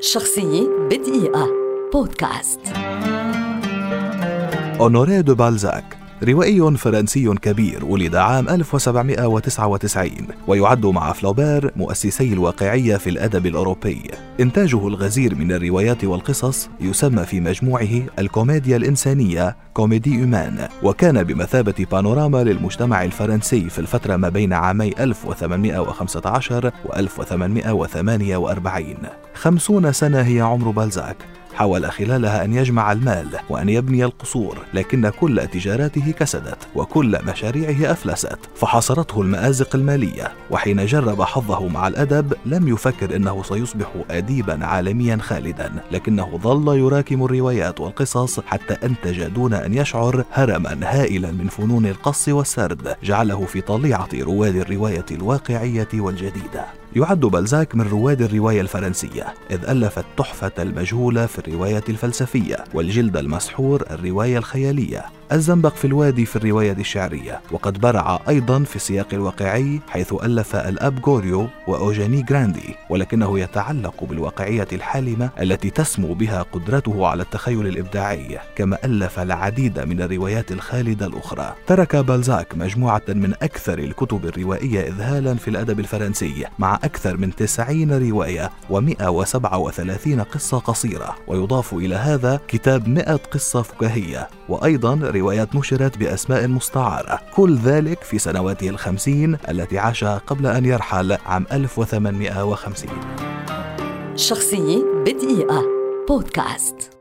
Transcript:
شخصية بدقيقة. بودكاست. أونوري دو بالزاك روائي فرنسي كبير ولد عام 1799 ويعد مع فلوبير مؤسسي الواقعية في الأدب الأوروبي. إنتاجه الغزير من الروايات والقصص يسمى في مجموعه الكوميديا الإنسانية Comédie humaine وكان بمثابة بانوراما للمجتمع الفرنسي في الفترة ما بين عامي 1815 و 1848 خمسون سنة هي عمر بالزاك. حاول خلالها أن يجمع المال وأن يبني القصور لكن كل تجاراته كسدت وكل مشاريعه أفلست فحصرته المآزق المالية وحين جرب حظه مع الأدب لم يفكر أنه سيصبح أديبا عالميا خالدا لكنه ظل يراكم الروايات والقصص حتى أنتج دون أن يشعر هرما هائلا من فنون القص والسرد جعله في طليعة رواد الرواية الواقعية والجديدة. يعد بلزاك من رواد الرواية الفرنسية إذ ألف التحفة المجهولة في الرواية الفلسفية والجلد المسحور الرواية الخيالية. الزنبق في الوادي في الرواية الشعرية وقد برع أيضا في السياق الواقعي حيث ألف الأب غوريو وأوجاني جراندي ولكنه يتعلق بالواقعية الحالمة التي تسمو بها قدرته على التخيل الإبداعي كما ألف العديد من الروايات الخالدة الأخرى. ترك بالزاك مجموعة من أكثر الكتب الروائية إذهالا في الأدب الفرنسي مع أكثر من 90 رواية و137 قصة قصيرة ويضاف إلى هذا كتاب 100 قصة فكاهية وأيضا روايات نشرت بأسماء مستعارة. كل ذلك في سنواته الخمسين التي عاشها قبل أن يرحل عام 1850 شخصية بدقيقة. بودكاست.